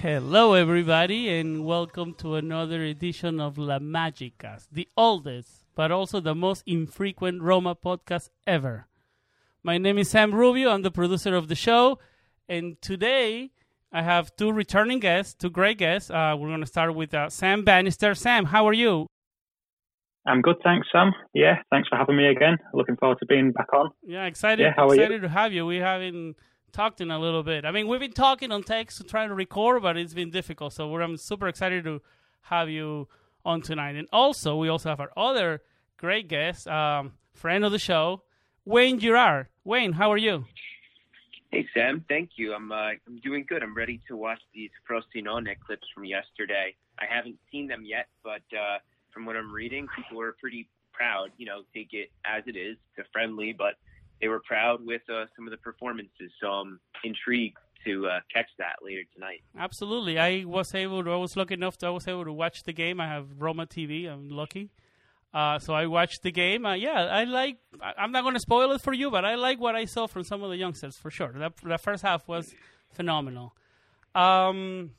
Hello, everybody, and welcome to another edition of La Magicast, the oldest but also the most infrequent Roma podcast ever. My name is Sam Rubio. I'm the producer of the show, and today I have two returning guests, two great guests. Uh, we're going to start with uh, Sam Bannister. Sam, how are you? I'm good, thanks, Sam. Yeah, thanks for having me again. Looking forward to being back on. Yeah, excited. Yeah, how are excited you? to have you. We haven't talked in a little bit. I mean, we've been talking on text, trying to record, but it's been difficult. So we're, I'm super excited to have you on tonight. And also, we also have our other great guest, um, friend of the show, Wayne Girard. Wayne, how are you? Hey Sam, thank you. I'm uh, I'm doing good. I'm ready to watch these Frosinone clips from yesterday. I haven't seen them yet, but uh, from what I'm reading, people were pretty proud. You know, take it as it is. It's a friendly, but they were proud with uh, some of the performances. So I'm intrigued to uh, catch that later tonight. Absolutely. I was able to, I was lucky enough to, I was able to watch the game. I have Roma TV. I'm lucky. Uh, so I watched the game. Uh, yeah, I like. I- I'm not going to spoil it for you, but I like what I saw from some of the youngsters for sure. That the first half was phenomenal. Um,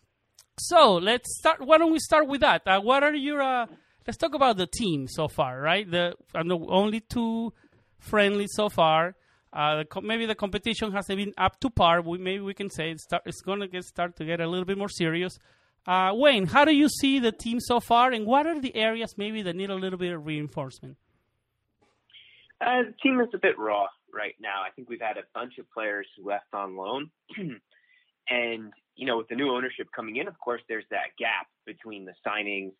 so let's start. Why don't we start with that? Uh, what are your? Uh, let's talk about the team so far, right? The and the only two friendly so far. Uh, the, maybe the competition hasn't been up to par. We, maybe we can say it's, start, it's going to get start to get a little bit more serious. Uh, Wayne, how do you see the team so far, and what are the areas maybe that need a little bit of reinforcement? Uh, the team is a bit raw right now. I think we've had a bunch of players who left on loan, and you know, with the new ownership coming in, of course, there's that gap between the signings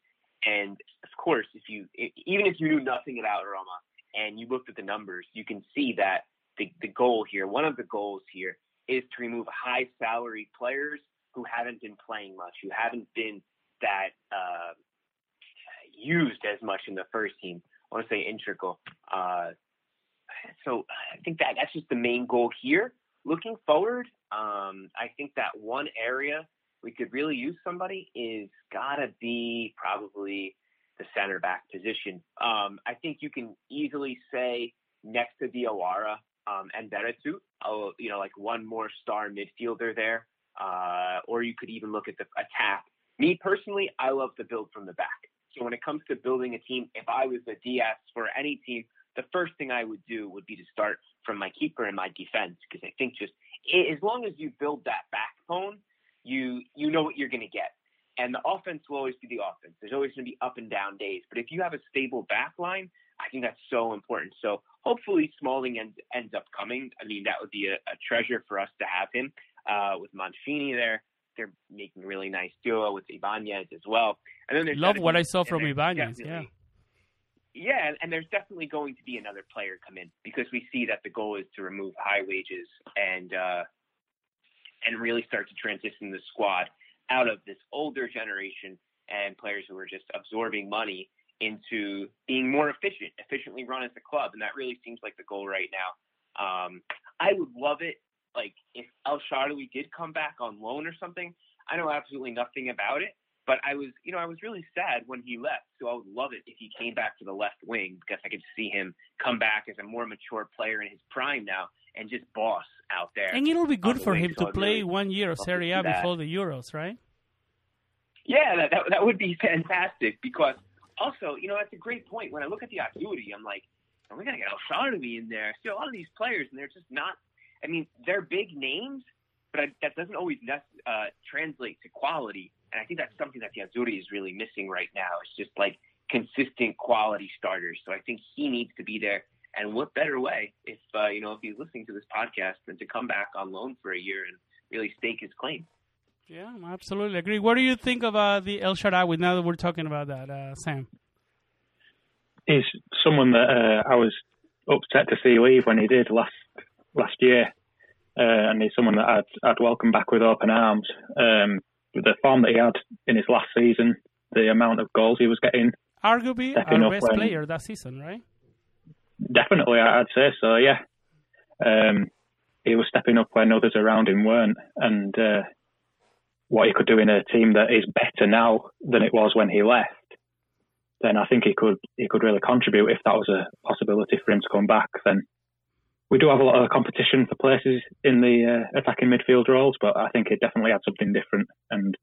and, of course, if you even if you knew nothing about Roma and you looked at the numbers, you can see that the the goal here, one of the goals here, is to remove high salary players who haven't been playing much, who haven't been that uh, used as much in the first team. I want to say integral. Uh, so I think that that's just the main goal here. Looking forward, um, I think that one area we could really use somebody is gotta be probably the center back position. Um, I think you can easily say next to Diawara um, and Veretout, oh, you know, like one more star midfielder there, uh, or you could even look at the attack. Me personally, I love the build from the back. So when it comes to building a team, if I was the DS for any team, the first thing I would do would be to start from my keeper and my defense because I think just as long as you build that backbone, you you know what you're going to get. And the offense will always be the offense. There's always going to be up and down days. But if you have a stable back line, I think that's so important. So hopefully Smalling ends, ends up coming. I mean, that would be a, a treasure for us to have him uh, with Mancini there. They're making a really nice duo with Ibanez as well. And then there's Love what I saw from Ibanez. Yeah. yeah, and- and there's definitely going to be another player come in because we see that the goal is to remove high wages and uh, and really start to transition the squad out of this older generation and players who are just absorbing money into being more efficient, efficiently run as a club, and that really seems like the goal right now. Um, I would love it, like if El Shaarawy did come back on loan or something. I know absolutely nothing about it, but I was, you know, I was really sad when he left. So I would love it if he came back to the left wing because I could see him come back as a more mature player in his prime now and just boss out there. And it'll be good for wing, him so to play really one year of Serie A before the Euros, right? Yeah, that, that that would be fantastic because also, you know, that's a great point. When I look at the Acuity, I'm like, oh, we gotta get El Shaarawy in there. See a lot of these players, and they're just not. I mean, they're big names, but I, that doesn't always nec- uh, translate to quality. And I think that's something that the Azzurri is really missing right now. It's just like consistent quality starters. So I think he needs to be there. And what better way if uh, you know if he's listening to this podcast than to come back on loan for a year and really stake his claim. Yeah, I absolutely agree. What do you think about the El Shaarawy now that we're talking about that, uh, Sam? He's someone that uh, I was upset to see leave when he did last last year, uh, and he's someone that I'd I'd welcome back with open arms. Um, the form that he had in his last season, the amount of goals he was getting, Arguably our best when- player that season, right? definitely I'd say so. Yeah, um, he was stepping up when others around him weren't, and uh, what he could do in a team that is better now than it was when he left, then I think he could he could really contribute if that was a possibility for him to come back. Then we do have a lot of competition for places in the uh, attacking midfield roles, but I think it definitely had something different. And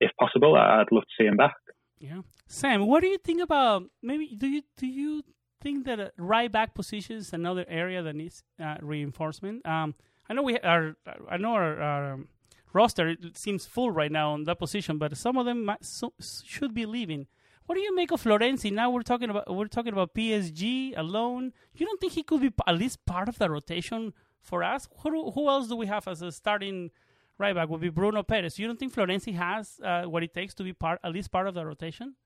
if possible, I'd love to see him back. Yeah, Sam, what do you think about maybe? Do you do you think that right back position is another area that needs uh, reinforcement? Um, I know we are. I know our, our um, roster seems full right now on that position, but some of them might, so, should be leaving. What do you make of Florenzi? Now we're talking about we're talking about PSG alone. You don't think he could be at least part of the rotation for us? Who, who else do we have as a starting right back? Would be Bruno Peres. You don't think Florenzi has uh, what it takes to be part at least part of the rotation?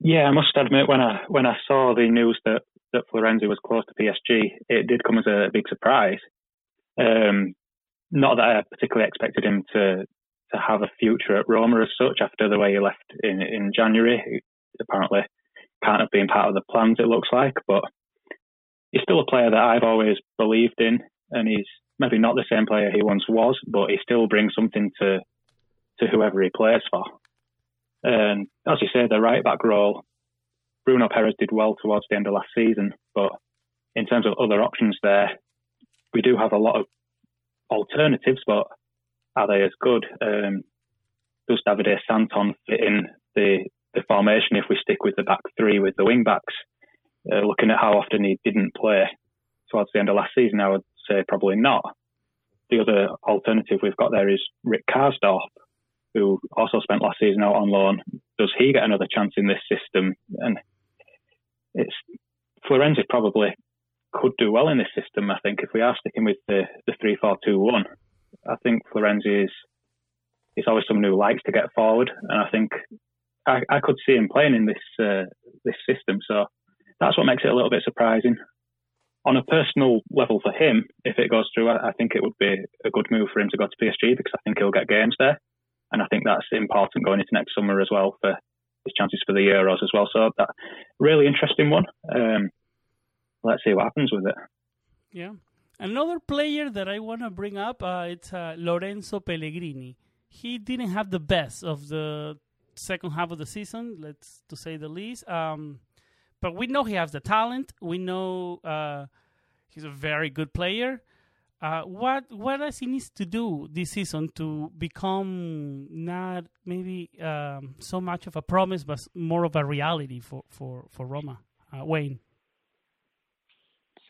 Yeah, I must admit when I when I saw the news that that Florenzi was close to PSG, it did come as a big surprise. Um, not that I particularly expected him to to have a future at Roma as such after the way he left in in January. He apparently can't have been part of the plans. It looks like, but he's still a player that I've always believed in, and he's maybe not the same player he once was, but he still brings something to to whoever he plays for. And as you say, the right back role, Bruno Peres did well towards the end of last season, but in terms of other options there, we do have a lot of alternatives, but are they as good? Um, does Davide Santon fit in the, the formation if we stick with the back three with the wing backs? Uh, looking at how often he didn't play towards the end of last season, I would say probably not. The other alternative we've got there is Rick Karsdorp, who also spent last season out on loan. Does he get another chance in this system? And it's Florenzi probably could do well in this system. I think if we are sticking with the the three four two one, I think Florenzi is is always someone who likes to get forward, and I think I, I could see him playing in this uh, this system. So that's what makes it a little bit surprising. On a personal level for him, if it goes through, I, I think it would be a good move for him to go to PSG because I think he'll get games there, and I think that's important going into next summer as well for his chances for the Euros as well. So that really interesting one. Um, let's see what happens with it. Yeah. Another player that I want to bring up, uh, it's uh, Lorenzo Pellegrini. He didn't have the best of the second half of the season, let's to say the least. Um, but we know he has the talent. We know uh, he's a very good player. Uh, what what does he needs to do this season to become not maybe um, so much of a promise, but more of a reality for for for Roma? Uh, Wayne.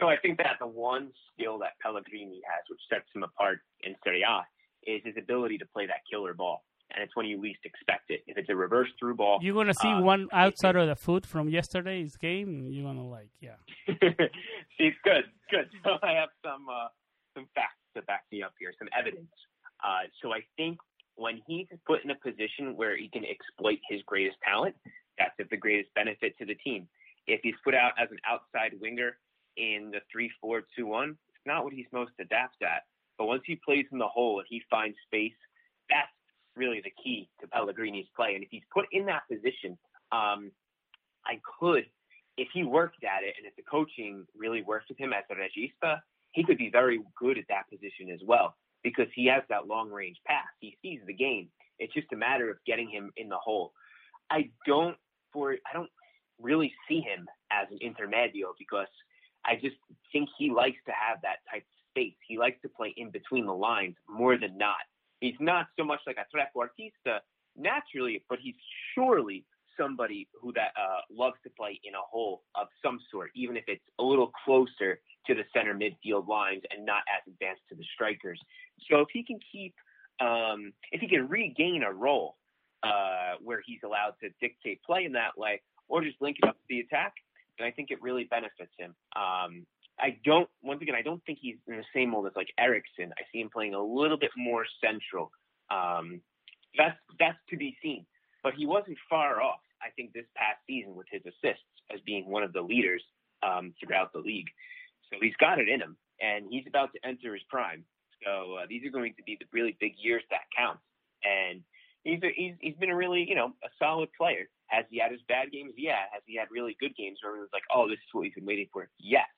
So I think that the one skill that Pellegrini has, which sets him apart in Serie A, is his ability to play that killer ball. And it's when you least expect it. If it's a reverse through ball, you're gonna see um, one outside of the foot from yesterday's game. You're gonna like, yeah. see, good, good. So I have some uh, some facts to back me up here, some evidence. Uh, so I think when he's put in a position where he can exploit his greatest talent, that's of the greatest benefit to the team. If he's put out as an outside winger, in the three four two one. It's not what he's most adept at. But once he plays in the hole and he finds space, that's really the key to Pellegrini's play. And if he's put in that position, um, I could, if he worked at it and if the coaching really works with him as a regista, he could be very good at that position as well because he has that long range pass. He sees the game. It's just a matter of getting him in the hole. I don't for I don't really see him as an intermedio because I just think he likes to have that type of space. He likes to play in between the lines more than not. He's not so much like a trequartista naturally, but he's surely somebody who that uh, loves to play in a hole of some sort, even if it's a little closer to the center midfield lines and not as advanced to the strikers. So if he can keep, um, if he can regain a role uh, where he's allowed to dictate play in that way, or just link it up to the attack, and I think it really benefits him. Um, I don't. Once again, I don't think he's in the same mold as like Eriksen. I see him playing a little bit more central. Um, that's that's to be seen. But he wasn't far off. I think this past season with his assists as being one of the leaders um, throughout the league. So he's got it in him, and he's about to enter his prime. So uh, these are going to be the really big years that count. And he's a, he's he's been a really you know a solid player. Has he had his bad games? Yeah. Has he had really good games where everyone's like, oh, this is what we've been waiting for? Yes.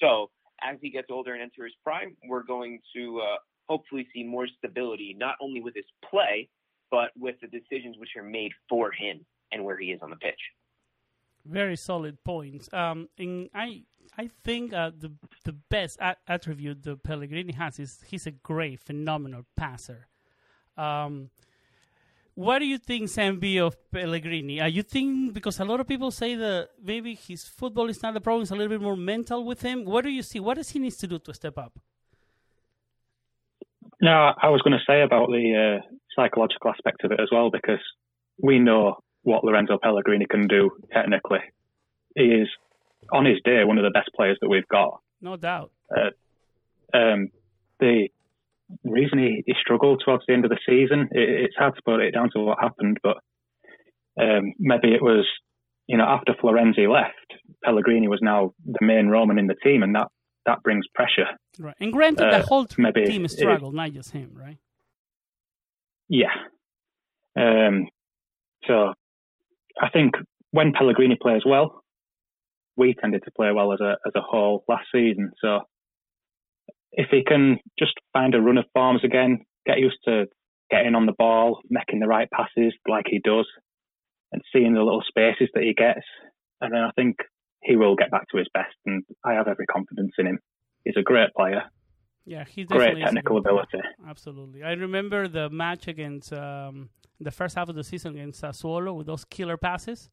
So as he gets older and enters his prime, we're going to uh, hopefully see more stability, not only with his play, but with the decisions which are made for him and where he is on the pitch. Very solid points. Um, and I I think uh, the the best attribute that Pellegrini has is he's a great, phenomenal passer. Um, what do you think, Sam B, of Pellegrini? Uh, you think because a lot of people say that maybe his football is not the problem; it's a little bit more mental with him. What do you see? What does he need to do to step up? No, I was going to say about the uh, psychological aspect of it as well, because we know what Lorenzo Pellegrini can do technically. He is, on his day, one of the best players that we've got. No doubt. Uh, um, the reason he, he, struggled towards the end of the season, it, it's hard to put it down to what happened, but um, maybe it was, you know, after Florenzi left, Pellegrini was now the main Roman in the team, and that that brings pressure. Right. And granted, uh, the whole maybe team struggled, not just him, right? Yeah. Um, so I think when Pellegrini plays well, we tended to play well as a as a whole last season. So if he can just find a run of forms again, get used to getting on the ball, making the right passes like he does, and seeing the little spaces that he gets, and then I think he will get back to his best, and I have every confidence in him. He's a great player. Yeah, he's great technical ability. Absolutely. I remember the match against um, the first half of the season against Sassuolo with those killer passes.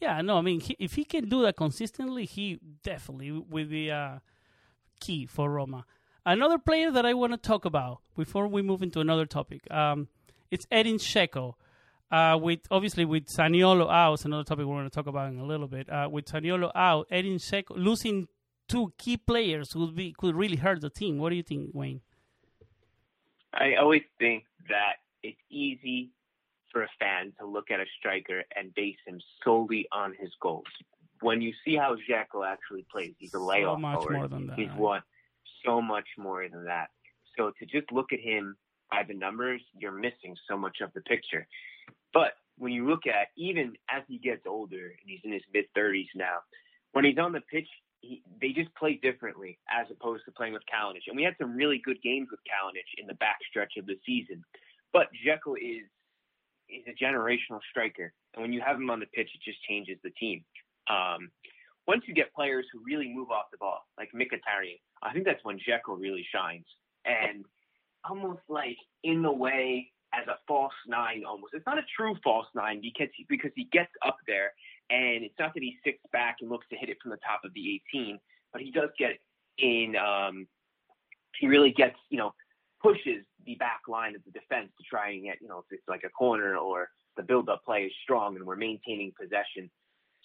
Yeah, no, I mean, he, if he can do that consistently, he definitely will be uh, key for Roma. Another player that I want to talk about before we move into another topic, um, it's Edin Dzeko. Uh, with obviously with Zaniolo out, it's another topic we're going to talk about in a little bit. Uh, with Zaniolo out, Edin Dzeko losing two key players would be could really hurt the team. What do you think, Wayne? I always think that it's easy for a fan to look at a striker and base him solely on his goals. When you see how Dzeko actually plays, he's a layoff so much forward. More than that, he's right? So much more than that. So to just look at him by the numbers, you're missing so much of the picture. But when you look at even as he gets older and he's in his mid 30s now, when he's on the pitch, he, they just play differently as opposed to playing with Kalinic. And we had some really good games with Kalinic in the backstretch of the season. But Dzeko is is a generational striker, and when you have him on the pitch, it just changes the team. Um, once you get players who really move off the ball, like Mkhitaryan, I think that's when Dzeko really shines. And almost like in the way as a false nine almost. It's not a true false nine because he, because he gets up there and it's not that he sits back and looks to hit it from the top of the 18, but he does get in. Um, he really gets you know pushes the back line of the defense to try and get you know if it's like a corner or the build up play is strong and we're maintaining possession.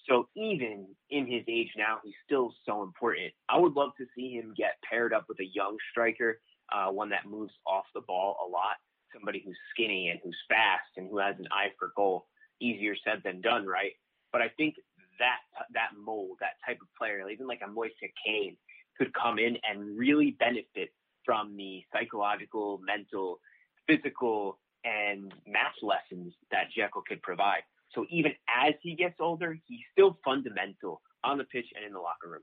So even in his age now, he's still so important. I would love to see him get paired up with a young striker, uh, one that moves off the ball a lot somebody who's skinny and who's fast and who has an eye for goal. Easier said than done, right? But I think that that mold, that type of player, even like a Moise Kean, could come in and really benefit from the psychological, mental, physical, and math lessons that Dzeko could provide. So even as he gets older, he's still fundamental on the pitch and in the locker room.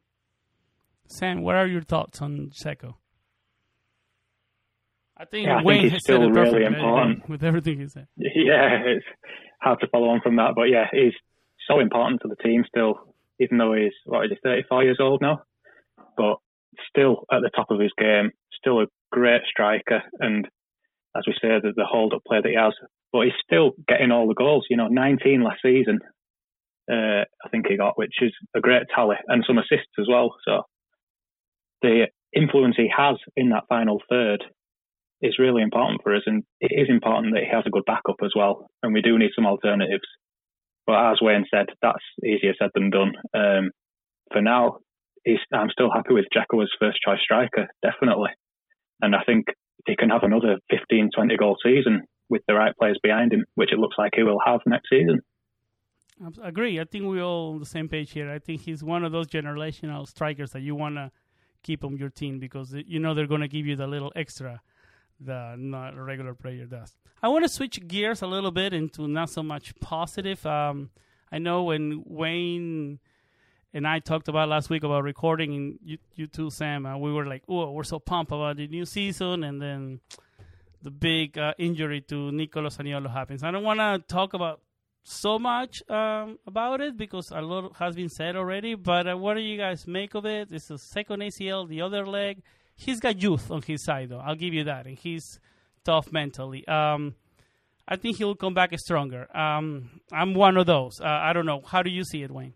Sam, what are your thoughts on Dzeko? I think yeah, I think has it's still said really important with everything he said. Yeah, it's hard to follow on from that, but yeah, he's so important to the team still, even though he's what is he, 34 years old now, but still at the top of his game, still a great striker, and as we say, the, the hold up play that he has, but he's still getting all the goals. You know, 19 last season, uh, I think he got, which is a great tally, and some assists as well. So the influence he has in that final third is really important for us, and it is important that he has a good backup as well. And we do need some alternatives. But as Wayne said, that's easier said than done. Um, for now, I'm still happy with Dzeko as first choice striker, definitely. And I think he can have another 15, 20 goal season with the right players behind him, which it looks like he will have next season. I agree. I think we're all on the same page here. I think he's one of those generational strikers that you want to keep on your team because you know they're going to give you the little extra that not a regular player does. I want to switch gears a little bit into not so much positive. Um, I know when Wayne and I talked about last week about recording, and you, you too, Sam, uh, we were like, "Oh, we're so pumped about the new season," and then the big uh, injury to Nicolo Zaniolo happens. I don't want to talk about so much um, about it because a lot has been said already. But uh, what do you guys make of it? It's a second ACL, the other leg. He's got youth on his side, though. I'll give you that, and he's tough mentally. Um, I think he'll come back stronger. Um, I'm one of those. Uh, I don't know. How do you see it, Wayne?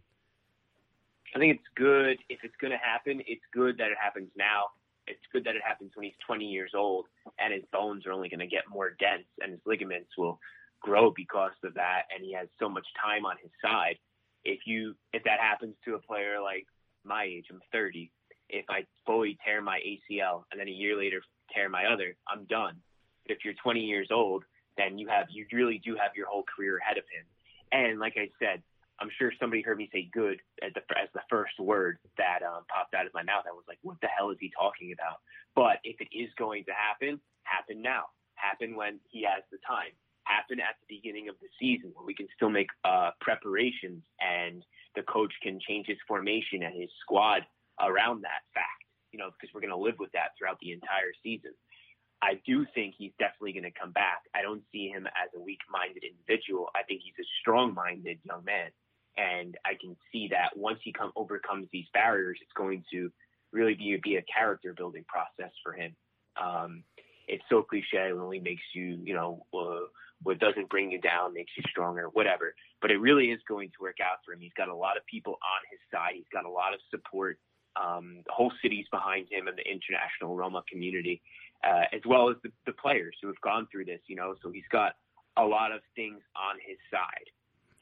I think it's good if it's going to happen. It's good that it happens now. It's good that it happens when he's 20 years old and his bones are only going to get more dense and his ligaments will grow because of that. And he has so much time on his side. If you if that happens to a player like my age, I'm 30. If I fully tear my ACL and then a year later tear my other, I'm done. But if you're 20 years old, then you have you really do have your whole career ahead of him. And like I said, I'm sure somebody heard me say "good" as the as the first word that um, popped out of my mouth. I was like, "What the hell is he talking about?" But if it is going to happen, happen now. Happen when he has the time. Happen at the beginning of the season where we can still make uh, preparations and the coach can change his formation and his squad around that fact. You know, because we're going to live with that throughout the entire season. I do think he's definitely going to come back. I don't see him as a weak-minded individual. I think he's a strong-minded young man, and I can see that once he come overcomes these barriers, it's going to really be be a character building process for him. Um, it's so cliche. It only makes you, you know, uh, what doesn't bring you down makes you stronger, whatever. But it really is going to work out for him. He's got a lot of people on his side. He's got a lot of support. Um, the whole city's behind him and the international Roma community uh, as well as the, the players who have gone through this, you know. So he's got a lot of things on his side.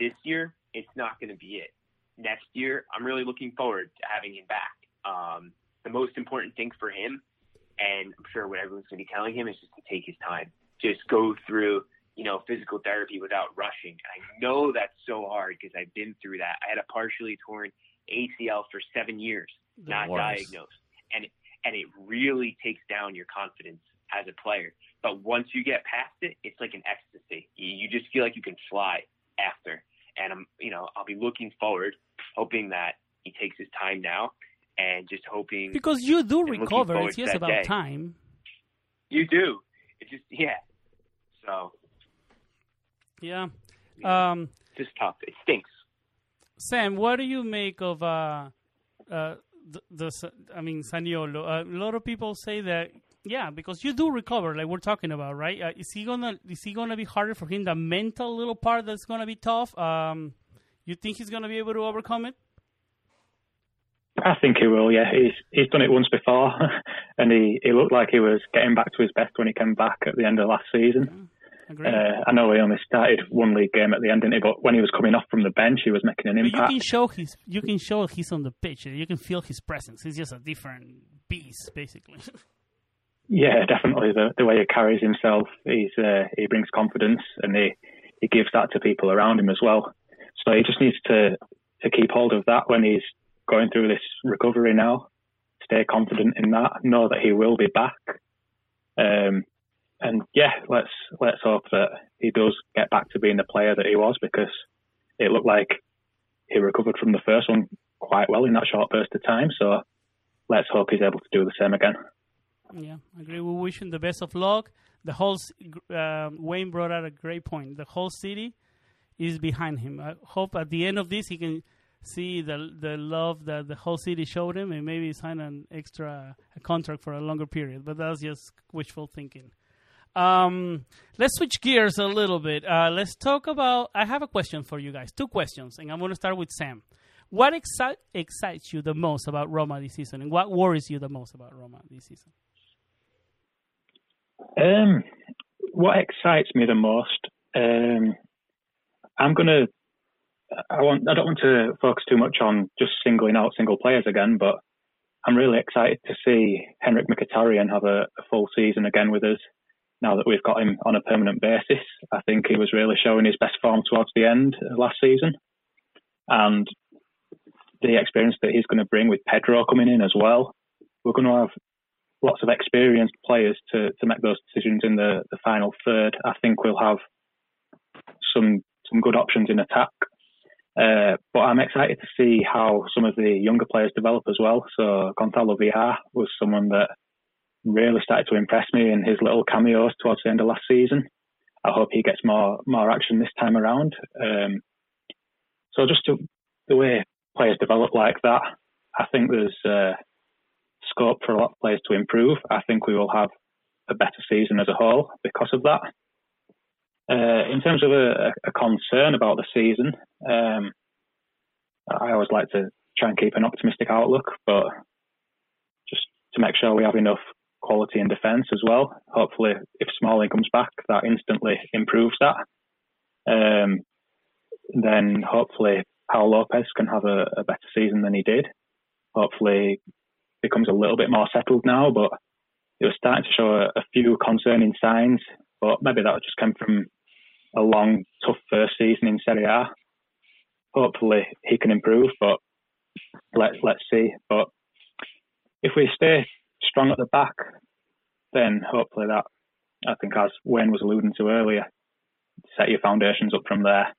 This year, it's not going to be it. Next year, I'm really looking forward to having him back. Um, the most important thing for him, and I'm sure what everyone's going to be telling him, is just to take his time. Just go through, you know, physical therapy without rushing. And I know that's so hard because I've been through that. I had a partially torn ACL for seven years, the not worst. diagnosed. And and it really takes down your confidence as a player. But once you get past it, it's like an ecstasy. You just feel like you can fly after. And I'm, you know, I'll be looking forward, hoping that he takes his time now, and just hoping because you do recover. It's just about day. time. You do. It just yeah. So yeah, um, just tough. It stinks. Sam, what do you make of uh, uh, the, the I mean Zaniolo? Uh, a lot of people say that yeah, because you do recover, like we're talking about, right? Uh, is he gonna is he gonna be harder for him? The mental little part that's gonna be tough. Um, you think he's gonna be able to overcome it? I think he will. Yeah, he's he's done it once before, and he he looked like he was getting back to his best when he came back at the end of last season. Uh, I know he only started one league game at the end, didn't he? But when he was coming off from the bench, he was making an impact. But you can show his, you can show he's on the pitch. You can feel his presence. He's just a different beast, basically. yeah, definitely. The the way he carries himself, he's uh, he brings confidence, and he he gives that to people around him as well. So he just needs to to keep hold of that when he's going through this recovery now. Stay confident in that. Know that he will be back. Um, and yeah, let's let's hope that he does get back to being the player that he was because it looked like he recovered from the first one quite well in that short burst of time. So let's hope he's able to do the same again. Yeah, I agree. We wish him the best of luck. The whole um, Wayne brought out a great point. The whole city is behind him. I hope at the end of this he can see the the love that the whole city showed him and maybe sign an extra contract for a longer period. But that's just wishful thinking. Um, let's switch gears a little bit. Uh, let's talk about. I have a question for you guys. Two questions, and I'm going to start with Sam. What exci- excites you the most about Roma this season, and what worries you the most about Roma this season? Um, what excites me the most? Um, I'm gonna. I want. I don't want to focus too much on just singling out single players again, but I'm really excited to see Henrikh Mkhitaryan have a, a full season again with us now that we've got him on a permanent basis. I think he was really showing his best form towards the end last season. And the experience that he's going to bring with Pedro coming in as well. We're going to have lots of experienced players to, to make those decisions in the, the final third. I think we'll have some some good options in attack. Uh, but I'm excited to see how some of the younger players develop as well. So Gonzalo Villar was someone that really started to impress me in his little cameos towards the end of last season. I hope he gets more more action this time around. Um, so just to, the way players develop like that, I think there's uh, scope for a lot of players to improve. I think we will have a better season as a whole because of that. Uh, in terms of a, a, concern about the season, um, I always like to try and keep an optimistic outlook, but just to make sure we have enough quality in defence as well. Hopefully, if Smalling comes back, that instantly improves that. Um, then hopefully, Pau Lopez can have a, a, better season than he did. Hopefully, becomes a little bit more settled now, but it was starting to show a, a few concerning signs. But maybe that just came from a long, tough first season in Serie A. Hopefully, he can improve, but let let's see. But if we stay strong at the back, then hopefully that I think as Wayne was alluding to earlier, set your foundations up from there.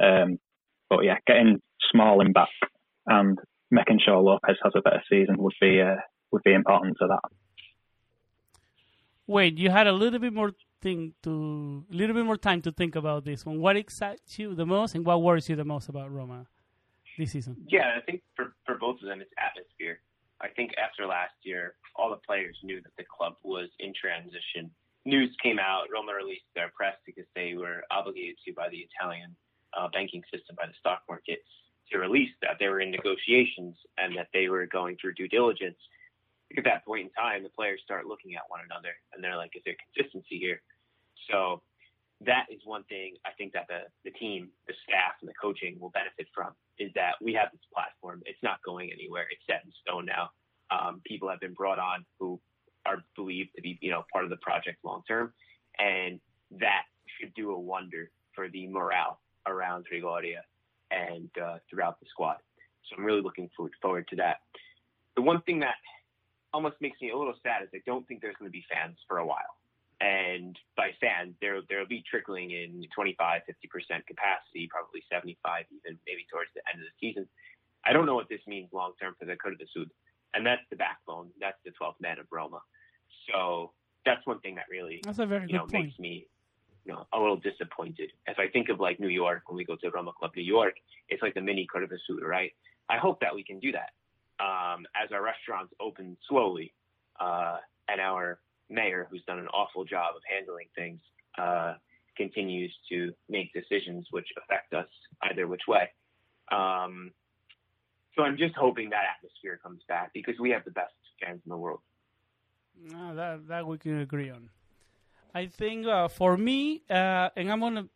Um, but yeah, getting Smalling back and making sure Lopez has a better season would be uh, would be important to that. Wait, you had a little bit more thing to a little bit more time to think about this one. What excites you the most, and what worries you the most about Roma this season? Yeah, I think for for both of them, it's atmosphere. I think after last year, all the players knew that the club was in transition. News came out. Roma released their press because they were obligated to by the Italian uh, banking system, by the stock market, to release that they were in negotiations and that they were going through due diligence. At that point in time, the players start looking at one another and they're like, "Is there consistency here?" So that is one thing I think that the, the team, the staff, and the coaching will benefit from is that we have this platform. It's not going anywhere. It's set in stone now. Um, people have been brought on who are believed to be, you know, part of the project long term, and that should do a wonder for the morale around Trigoria and uh, throughout the squad. So I'm really looking forward, forward to that. The one thing that almost makes me a little sad is I don't think there's going to be fans for a while and by fans, there there'll be trickling in 25, 50 percent capacity, probably 75, even maybe towards the end of the season. I don't know what this means long term for the Curva Sud, and that's the backbone. That's the 12th man of Roma. So that's one thing that really that's a very you know point. makes me know a little disappointed. If I think of like New York when we go to Roma Club New York, it's like the mini Curva right? I hope that we can do that um, as our restaurants open slowly uh, and our mayor, who's done an awful job of handling things, uh, continues to make decisions which affect us either which way. Um, so I'm just hoping that atmosphere comes back because we have the best fans in the world. No, that that we can agree on. I think uh, for me, uh, and I'm gonna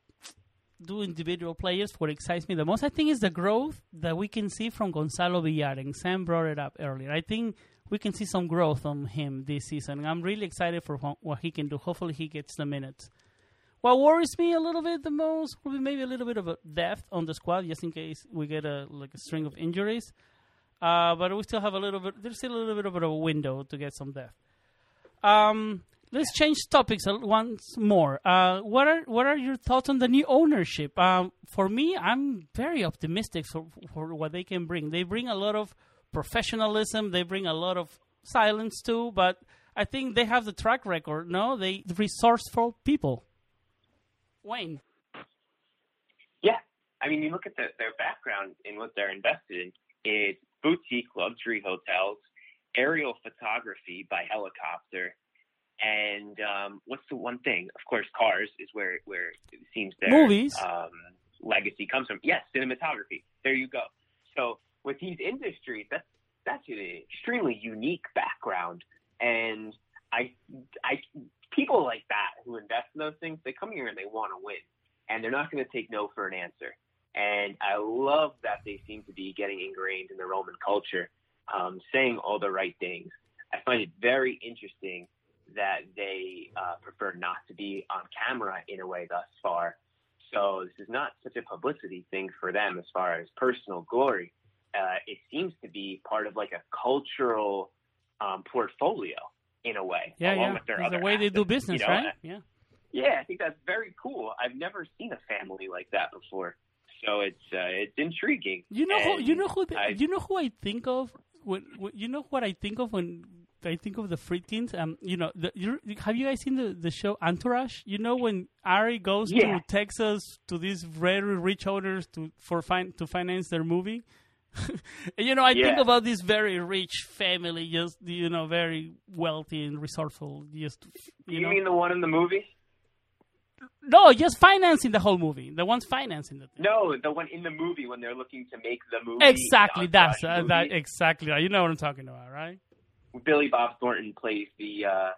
do individual players. What excites me the most, I think, is the growth that we can see from Gonzalo Villar. And Sam brought it up earlier. I think we can see some growth on him this season. I'm really excited for what he can do. Hopefully, he gets the minutes. What worries me a little bit the most will be maybe a little bit of a depth on the squad, just in case we get a like a string of injuries. Uh, but we still have a little bit. There's still a little bit of a window to get some depth. Um, let's change topics once more. Uh, what are what are your thoughts on the new ownership? Um, for me, I'm very optimistic for, for what they can bring. They bring a lot of professionalism. They bring a lot of silence too, but I think they have the track record. No, they resourceful people. Wayne. Yeah, I mean, you look at the, their background and what they're invested in. It's boutique luxury hotels, aerial photography by helicopter, and um, what's the one thing? Of course, cars is where where it seems their movies um, legacy comes from. Yes, cinematography. There you go. So with these industries, that's that's an extremely unique background, and I, I, people like that who invest in those things, they come here and they want to win, and they're not going to take no for an answer. And I love that they seem to be getting ingrained in the Roman culture, um, saying all the right things. I find it very interesting that they uh, prefer not to be on camera in a way thus far. So this is not such a publicity thing for them as far as personal glory uh, it seems to be part of like a cultural um, portfolio in a way. Yeah, along yeah. With their it's other the way assets, they do business, you know? right? Yeah. Yeah, I think that's very cool. I've never seen a family like that before, so it's uh, it's intriguing. You know, who, you know who, the, you know who I think of when, when you know what I think of when I think of the Friedkins. Um, you know, the, you, have you guys seen the, the show Entourage? You know, when Ari goes Yeah. to Texas to these very rich owners to for fin- to finance their movie. You know, I think about this very rich family, just you know, very wealthy and resourceful. Just you, You, know, mean the one in the movie? no, just financing the whole movie. The one's financing the thing. No, the one in the movie when they're looking to make the movie. Exactly, that's uh, that exactly. right. You know what I'm talking about, right? Billy Bob Thornton plays the uh,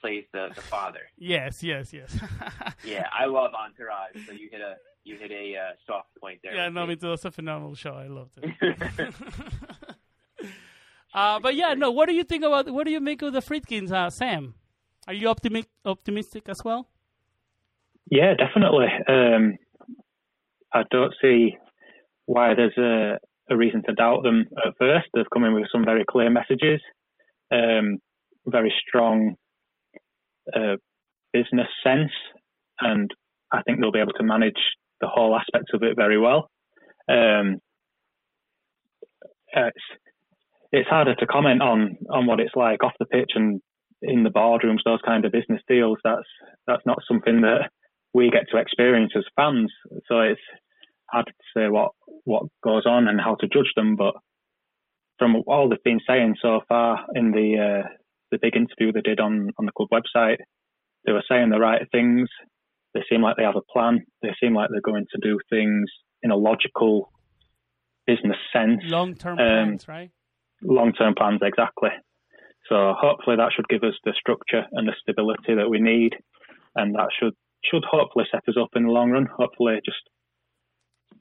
plays the, the father. Yes, yes, yes. Yeah, I love Entourage. So you hit a you hit a uh, soft point there. yeah, no, me. me too. It's a phenomenal show. I loved it. uh, but yeah, no. What do you think about? What do you make of the Friedkins, uh, Sam? Are you optimi- optimistic as well? Yeah, definitely. Um, I don't see why there's a, a reason to doubt them at first. They've come in with some very clear messages, um, very strong uh, business sense, and I think they'll be able to manage the whole aspects of it very well. Um, it's it's harder to comment on on what it's like off the pitch and in the boardrooms, those kind of business deals. That's that's not something that we get to experience as fans. So it's hard to say what what goes on and how to judge them. But from all they've been saying so far in the uh, the big interview they did on on the club website, they were saying the right things. They seem like they have a plan. They seem like they're going to do things in a logical business sense. Long term Um, plans, right? long term plans exactly. So hopefully that should give us the structure and the stability that we need, and that should should hopefully set us up in the long run. Hopefully, just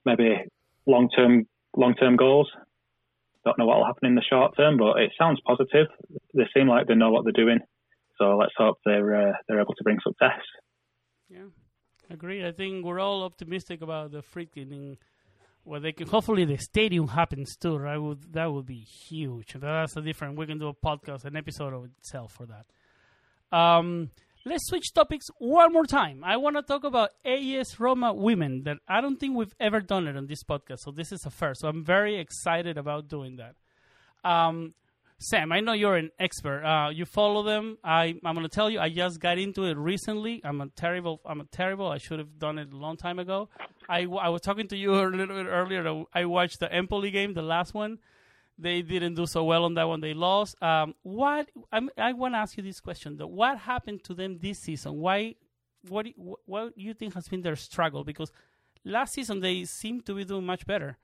maybe long term long term goals. Don't know what will happen in the short term, but it sounds positive. They seem like they know what they're doing. So let's hope they're uh, they're able to bring success. Yeah, agreed. I think we're all optimistic about the Friedkin well, they can. Hopefully, the stadium happens too. Right? Would that would be huge. That's a different. We can do a podcast, an episode of itself for that. Um, let's switch topics one more time. I want to talk about AS Roma women. That I don't think we've ever done it on this podcast, so this is a first. So I'm very excited about doing that. Um, Sam, I know you're an expert. Uh, you follow them. I, I'm going to tell you, I just got into it recently. I'm a terrible. I'm a terrible. I should have done it a long time ago. I was talking to you a little bit earlier. I watched the Empoli game, the last one. They didn't do so well on that one. They lost. Um, what I'm, I want to ask you this question: though. What happened to them this season? Why? What? do you- What do you think has been their struggle? Because last season they seemed to be doing much better.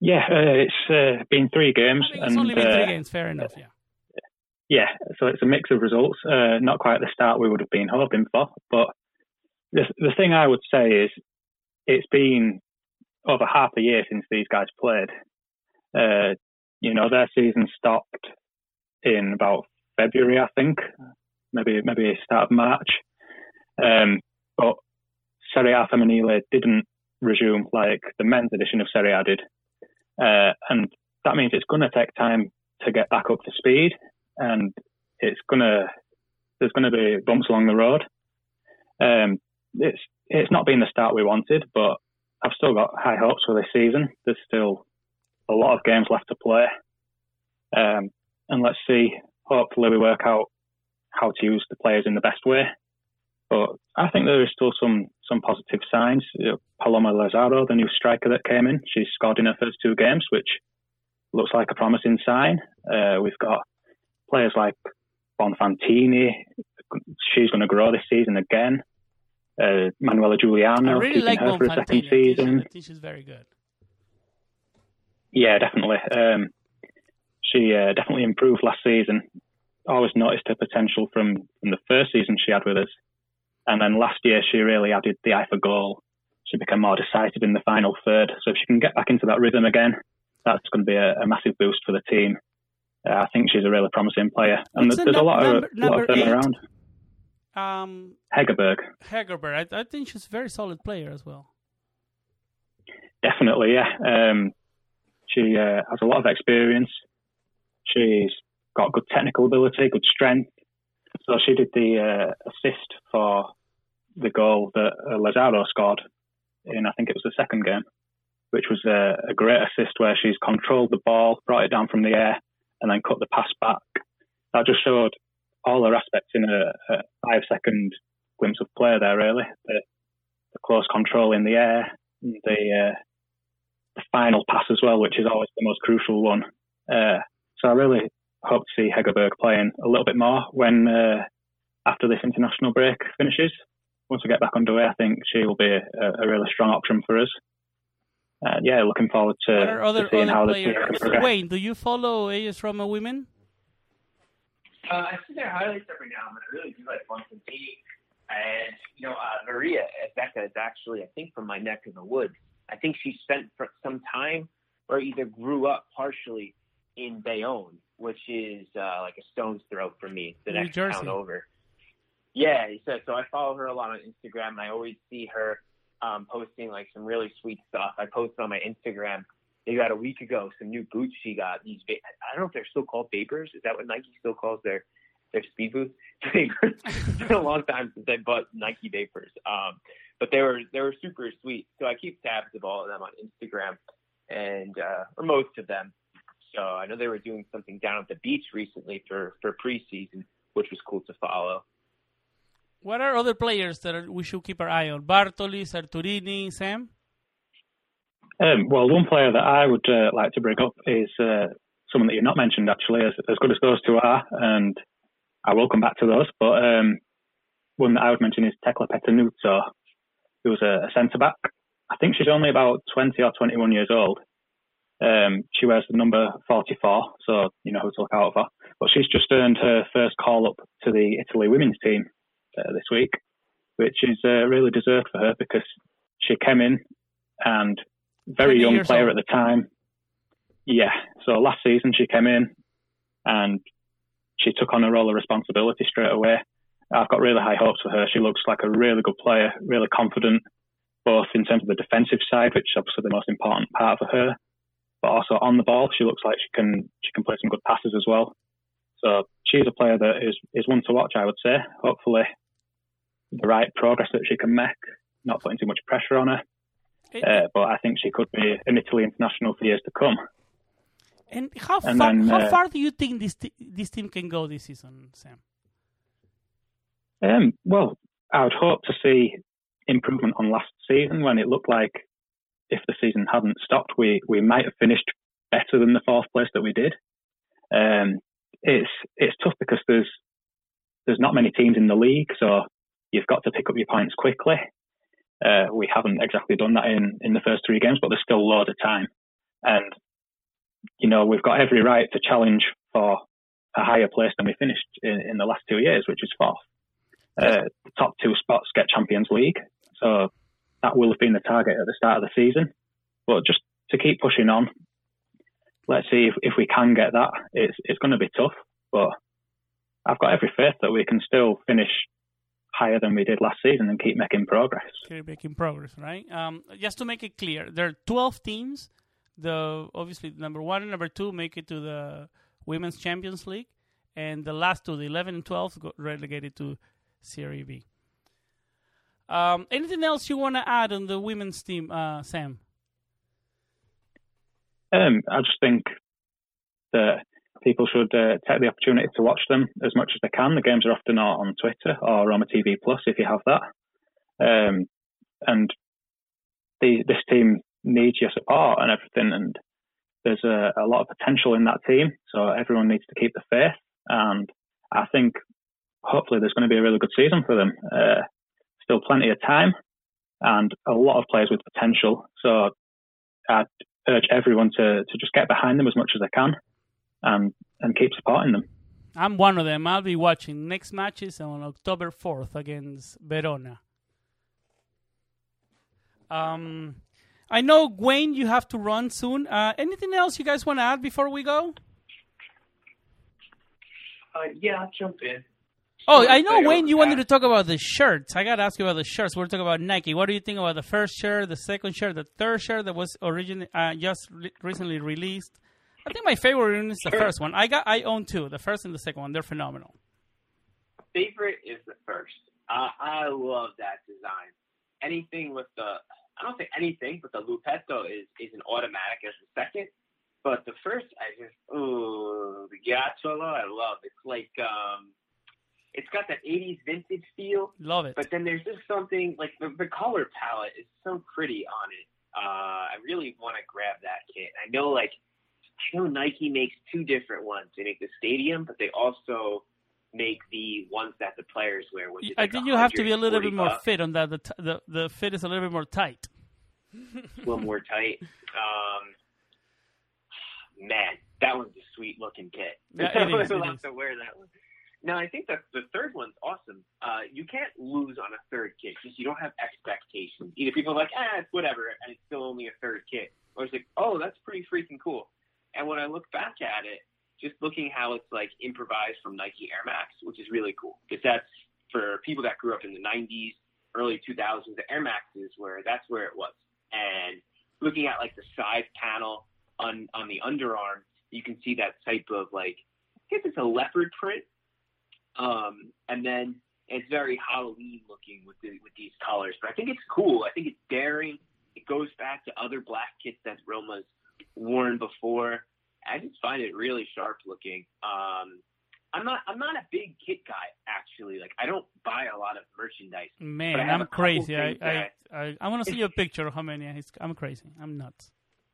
Yeah, uh, it's uh, been three games, I it's and only been uh, three games. Fair enough. Yeah. yeah, so it's a mix of results. Uh, not quite the start we would have been hoping for, but the the thing I would say is it's been over half a year since these guys played. Uh, you know, their season stopped in about February, I think, maybe maybe start of March. Um, but Serie A Femminile didn't resume like the men's edition of Serie A did, uh, and that means it's going to take time to get back up to speed and it's gonna there's gonna be bumps along the road. Um, it's it's not been the start we wanted, but I've still got high hopes for this season. There's still a lot of games left to play, um, and let's see. Hopefully, we work out how to use the players in the best way. But I think there is still some some positive signs. You know, Paloma Lazaro, the new striker that came in, she's scored in her first two games, which looks like a promising sign. Uh, we've got players like Bonfantini. She's going to grow this season again. Uh, Manuela I Giugliano, really keeping like her for a second season. I she's very good. Yeah, definitely. Um, she uh, definitely improved last season. I Always noticed her potential from, from the first season she had with us. And then last year, she really added the eye for goal. She became more decisive in the final third. So if she can get back into that rhythm again, that's going to be a, a massive boost for the team. Uh, I think she's a really promising player. And What's there's, the there's a lot number- of, lot of them eight? around. Um, Hegerberg, Hegerberg, I, I think she's a very solid player as well. definitely, yeah. Um, she uh, has a lot of experience. She's got good technical ability, good strength. So she did the uh, assist for the goal that uh, Lazaro scored in, I think it was the second game, which was a, a great assist where she's controlled the ball, brought it down from the air, and then cut the pass back. That just showed all her aspects in a, a five second glimpse of play there. Really, the, the close control in the air, the uh, the final pass as well, which is always the most crucial one. Uh, so I really hope to see Hegerberg playing a little bit more when uh, after this international break finishes. Once we get back underway, I think she will be a, a really strong option for us. Yeah, looking forward to, other, to seeing other how the team. Wayne, do you follow AS Roma women? Uh, I see their highlights every now and then. I really do like Bunsen B. And, you know, uh, Maria Becca is actually, I think, from my neck of the woods. I think she spent some time or either grew up partially in Bayonne, which is uh, like a stone's throw for me, the New next Jersey. town over. Yeah, so, so I follow her a lot on Instagram, and I always see her um, posting like some really sweet stuff. I posted on my Instagram about a week ago some new boots she got. These va- I don't know if they're still called vapors. Is that what Nike still calls their their speed boots? It's been a long time since I bought Nike vapors. Um, but they were they were super sweet. So I keep tabs of all of them on Instagram, and uh, or most of them. So I know they were doing something down at the beach recently for for preseason, which was cool to follow. What are other players that we should keep our eye on? Bartoli, Serturini, Sam? Um, well, one player that I would uh, like to bring up is uh, someone that you've not mentioned actually, as, as good as those two are, and I will come back to those. But um, one that I would mention is Tecla Pettenuzzo, who's a, a centre back. I think she's only about 20 or 21 years old. Um, she wears the number 44, so you know who to look out for. But she's just earned her first call up to the Italy women's team uh, this week, which is uh, really deserved for her because she came in and very young player old. at the time. Yeah, so last season she came in and she took on a role of responsibility straight away. I've got really high hopes for her. She looks like a really good player, really confident, both in terms of the defensive side, which is obviously the most important part for her, but also on the ball. She looks like she can she can play some good passes as well. So she's a player that is is one to watch. I would say. Hopefully, the right progress that she can make, not putting too much pressure on her. Uh, but I think she could be an Italy international for years to come. And how And far then, how uh, far do you think this t- this team can go this season, Sam? Um, well, I would hope to see improvement on last season when it looked like if the season hadn't stopped, we, we might have finished better than the fourth place that we did. Um, it's it's tough because there's there's not many teams in the league, so you've got to pick up your points quickly. Uh, we haven't exactly done that in, in the first three games, but there's still loads of time. And, you know, we've got every right to challenge for a higher place than we finished in, in the last two years, which is fourth. Uh, the top two spots get Champions League. So that will have been the target at the start of the season. But just to keep pushing on, let's see if, if we can get that. It's, it's going to be tough, but I've got every faith that we can still finish higher than we did last season and keep making progress. Keep making progress, right? Um, just to make it clear, there are 12 teams. The obviously number one and number two make it to the Women's Champions League, and the last two, the 11 and 12, got relegated to Serie B. Um, anything else you want to add on the women's team, uh, Sam? Um, I just think that people should uh, take the opportunity to watch them as much as they can. The games are often on on Twitter or Roma TV Plus if you have that. Um, and the, this team needs your support and everything. And there's a, a lot of potential in that team. So everyone needs to keep the faith. And I think hopefully there's going to be a really good season for them. Uh, still plenty of time and a lot of players with potential. So I'd urge everyone to, to just get behind them as much as they can and, and keep supporting them. I'm one of them. I'll be watching. Next matches on October 4th against Verona. Um, I know, Wayne, you have to run soon. Uh, anything else you guys want to add before we go? Uh, yeah, I'll jump in. Oh, I know, Wayne, you wanted to talk about the shirts. I got to ask you about the shirts. We're talking about Nike. What do you think about the first shirt, the second shirt, the third shirt that was originally uh, just re- recently released? I think my favorite one is the Sure. first one. I got, I own two, the first and the second one. They're phenomenal. favorite is the first. Uh, I love that design. Anything with the, I don't say anything, but the Lupetto is, is an automatic as the second. But the first, I just oh the Ghiacciolo, I love. It's like um, it's got that '80s vintage feel. Love it. But then there's just something like the, the color palette is so pretty on it. Uh, I really want to grab that kit. I know like I know Nike makes two different ones. They make the stadium, but they also make the ones that the players wear. Which I like think you have to be a little bit more bucks, fit on that. The, t- the the fit is a little bit more tight. a little more tight. Um, man, that one's a sweet looking kit. Yeah, it is, it I'll have to wear that one. No, I think that the third one's awesome. Uh, you can't lose on a third kit because you don't have expectations. Either people are like, ah, it's whatever, and it's still only a third kit, or it's like, oh, that's pretty freaking cool. And when I look back at it, just looking how it's like improvised from Nike Air Max, which is really cool because that's for people that grew up in the 90s, early 2000s. The Air Maxes where that's where it was. And looking at like the side panel on on the underarm, you can see that type of like I guess it's a leopard print. Um, and then it's very Halloween looking with the, with these colors. But I think it's cool. I think it's daring. It goes back to other black kits that Roma's worn before. I just find it really sharp looking. Um, I'm not I'm not a big kit guy actually. Like I don't buy a lot of merchandise. Man, I'm crazy. I I, I I want to see a picture of how many. I'm crazy. I'm nuts.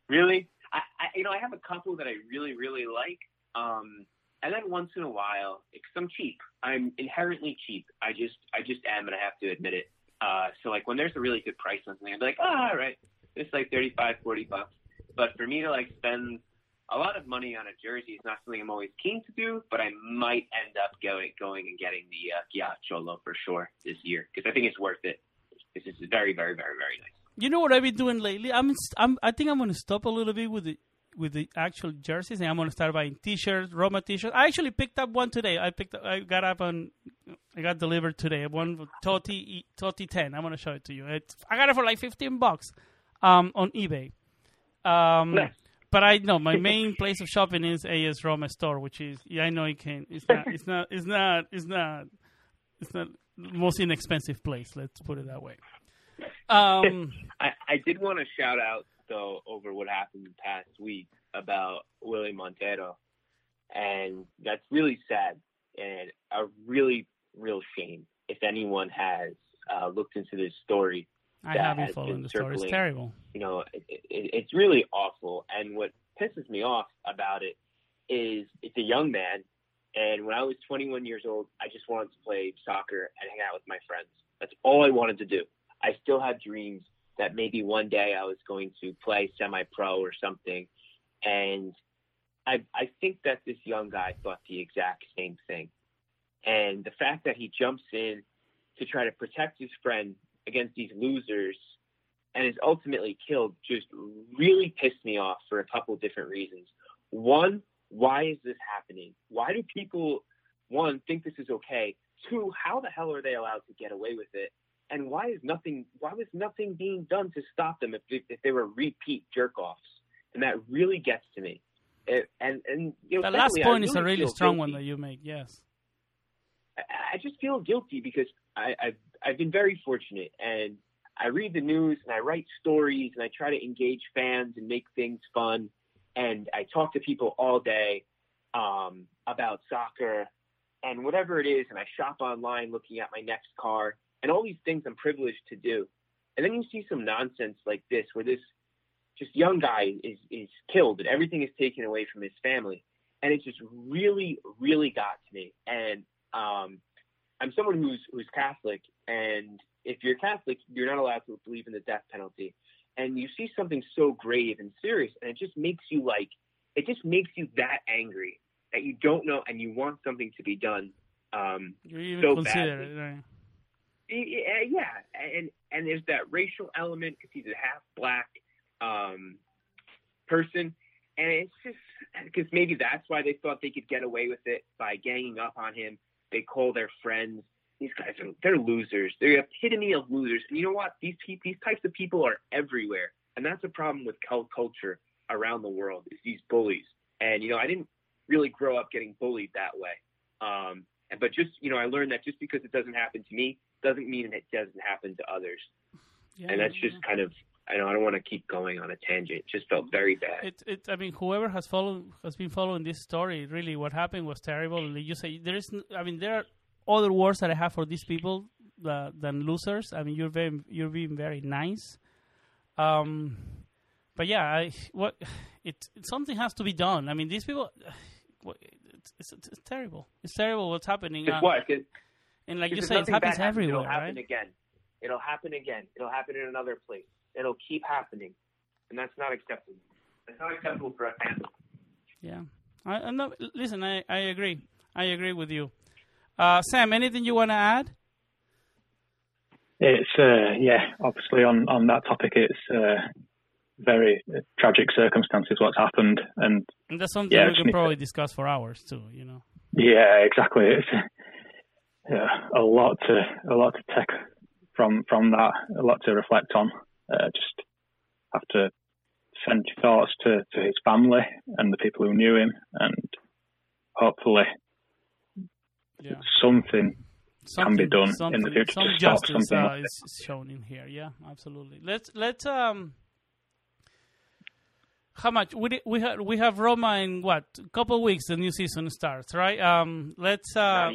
Really? I, I you know I have a couple that I really really like. Um, and then once in a while, because I'm cheap. I'm inherently cheap. I just I just am, and I have to admit it. Uh, so like when there's a really good price on something, I'm like, oh, all right, it's like 35, 40 bucks. But for me to like spend a lot of money on a jersey is not something I'm always keen to do. But I might end up going going and getting the uh, Ghiacciolo for sure this year because I think it's worth it. This is very very very very nice. You know what I've been doing lately? I'm I'm I think I'm going to stop a little bit with the with the actual jerseys, and I'm going to start buying T-shirts, Roma T-shirts. I actually picked up one today. I picked I got up on I got delivered today. One Totti Totti ten. I'm to show it to you. It's, I got it for like 15 bucks um, on eBay. Um, Nice. But I know my main place of shopping is AS Roma store, which is yeah I know it can. It's not. It's not. It's not. It's not. It's not the most inexpensive place. Let's put it that way. Um. I, I did want to shout out though over what happened the past week about Willy Monteiro, and that's really sad and a really real shame. If anyone has uh, looked into this story, I that haven't has followed been the story. It's terrible. you know, it, it, it's really awful. And what pisses me off about it is it's a young man. And when I was 21 years old, I just wanted to play soccer and hang out with my friends. That's all I wanted to do. I still had dreams that maybe one day I was going to play semi-pro or something. And I, I think that this young guy thought the exact same thing. And the fact that he jumps in to try to protect his friend against these losers and is ultimately killed just really pissed me off for a couple different reasons. One, why is this happening? Why do people, one, think this is okay? Two, how the hell are they allowed to get away with it? And why is nothing? Why was nothing being done to stop them if they, if they were repeat jerk offs? And that really gets to me. It, and and you know, The last point is a really strong one that you make. Yes. I, I just feel guilty because I, I've I've been very fortunate and I read the news and I write stories and I try to engage fans and make things fun and I talk to people all day um, about soccer and whatever it is and I shop online looking at my next car and all these things I'm privileged to do. And then you see some nonsense like this where this just young guy is is killed and everything is taken away from his family and it just really really got to me and um I'm someone who's who's Catholic, and if you're Catholic, you're not allowed to believe in the death penalty. And you see something so grave and serious, and it just makes you like, it just makes you that angry that you don't know, and you want something to be done. Um, You even So consider badly. it. Right? yeah, yeah, and and there's that racial element because he's a half black um, person, and it's just because maybe that's why they thought they could get away with it by ganging up on him. They call their friends. These guys are they're losers. They're the epitome of losers. And you know what? These these types of people are everywhere, and that's a problem with cult culture around the world. Is these bullies, and you know I didn't really grow up getting bullied that way. Um, and- but just you know, I learned that just because it doesn't happen to me doesn't mean it doesn't happen to others. Yeah, And that's yeah, just kind of I know I don't want to keep going on a tangent. It just felt very bad. It, it, I mean, whoever has followed has been following this story, really, what happened was terrible. You say there is, I mean, there are other words that I have for these people uh, than losers. I mean, you're very, you're being very nice. Um, but yeah, I, what it, it something has to be done. I mean, these people, it's, it's, it's terrible. It's terrible what's happening. It's uh, what? and like you say, it happens everywhere. It'll happen right? again. It'll happen again. It'll happen in another place. It'll keep happening, and that's not acceptable. It's not acceptable for a fan. Yeah, I, I'm. Listen, I, I agree. I agree with you. Uh, Sam, anything you want to add? It's uh, yeah, obviously on on that topic, it's uh, very tragic circumstances what's happened, and, and that's something yeah, we can probably to, discuss for hours too. You know. Yeah, exactly. It's yeah, a lot to a lot to take from from that, a lot to reflect on. Uh, just have to send thoughts to, to his family and the people who knew him, and hopefully yeah. something, something, can be done in the future to stop something. Uh, like is shown in here. Yeah, absolutely. Let's let's um how much? We we have we have Roma in what? A couple weeks the new season starts right? Um let's uh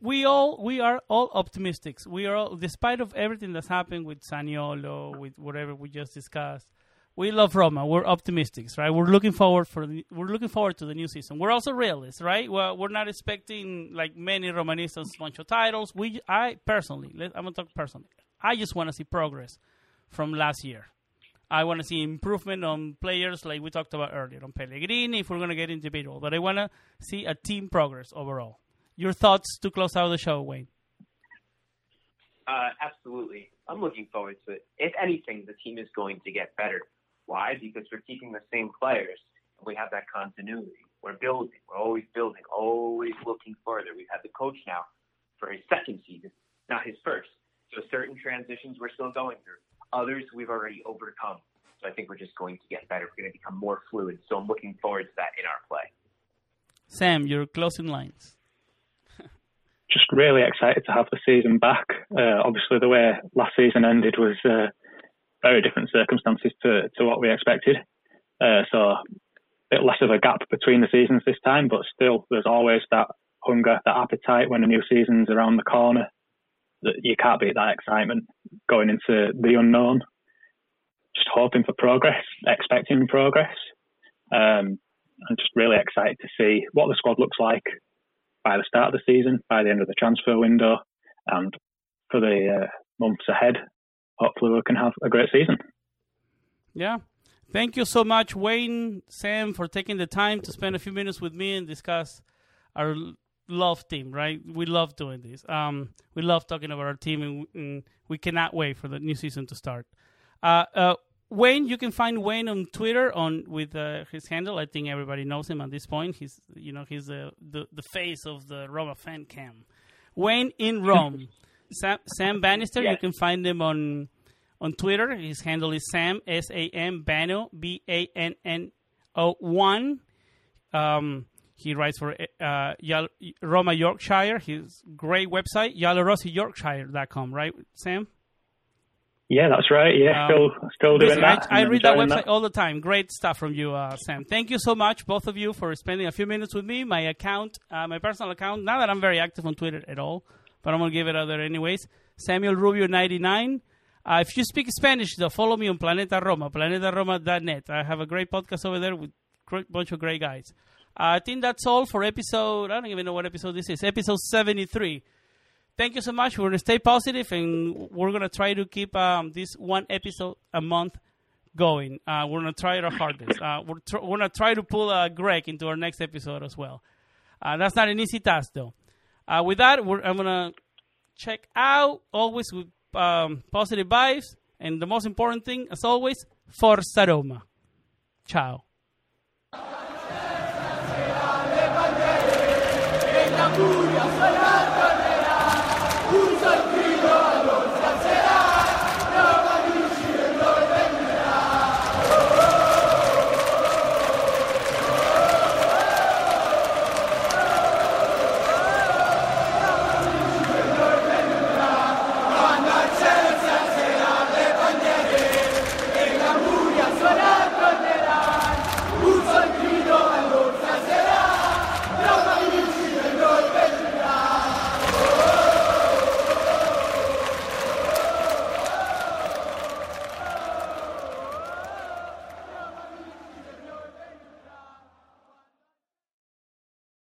we all we are all optimists we are all despite of everything that's happened with Zaniolo with whatever we just discussed we love Roma. We're optimists right? We're looking forward for the, we're looking forward to the new season. We're also realists right? Well we're not expecting like many Romanistas bunch of titles. We I personally I'm gonna talk personally. I just want to see progress from last year I want to see improvement on players like we talked about earlier on Pellegrini if we're going to get individual. But I want to see a team progress overall. Your thoughts to close out the show, Wayne? Uh, absolutely. I'm looking forward to it. If anything, the team is going to get better. Why? Because we're keeping the same players and we have that continuity. We're building. We're always building, always looking further. We've had the coach now for his second season, not his first. So certain transitions we're still going through. Others we've already overcome. So I think we're just going to get better. We're going to become more fluid. So I'm looking forward to that in our play. Sam, your closing lines. just really excited to have the season back. Uh, obviously, the way last season ended was uh, very different circumstances to, to what we expected. Uh, so a bit less of a gap between the seasons this time, but still, there's always that hunger, that appetite when a new season's around the corner that you can't beat that excitement going into the unknown. Just hoping for progress, expecting progress, um, and just really excited to see what the squad looks like by the start of the season, by the end of the transfer window, and for the uh, months ahead. Hopefully, we can have a great season. Yeah. Thank you so much, Wayne, Sam, for taking the time to spend a few minutes with me and discuss our love team, right? We love doing this. Um, we love talking about our team, and, and, we cannot wait for the new season to start. Uh, uh, Wayne, you can find Wayne on Twitter on with uh, his handle. I think everybody knows him at this point. He's you know he's the the, the face of the Roma fan cam. Wayne in Rome. Sam, Sam Bannister, yes. you can find him on on Twitter. His handle is Sam S A M Banno B A N N O one. Um, he writes for uh, Roma Yorkshire. His great website, giallorossi.yorkshire.com, right, Sam? Yeah, that's right. Yeah, um, still still doing listen, that. I, I read that website that. all the time. Great stuff from you, uh, Sam. Thank you so much, both of you, for spending a few minutes with me. My account, uh, my personal account. Not that I'm very active on Twitter at all, but I'm gonna give it out there anyways. Samuel Rubio ninety nine. Uh, if you speak Spanish, though, follow me on Planeta Roma, planetaroma.net. I have a great podcast over there with a bunch of great guys. I think that's all for episode. I don't even know what episode this is. Episode 73. Thank you so much. We're going to stay positive and we're going to try to keep um, this one episode a month going. Uh, we're going to try our hardest. Uh, we're, tr- we're going to try to pull uh, Greg into our next episode as well. Uh, that's not an easy task, though. Uh, with that, I'm going to check out always with um, positive vibes. And the most important thing, as always, Forza Roma. Ciao.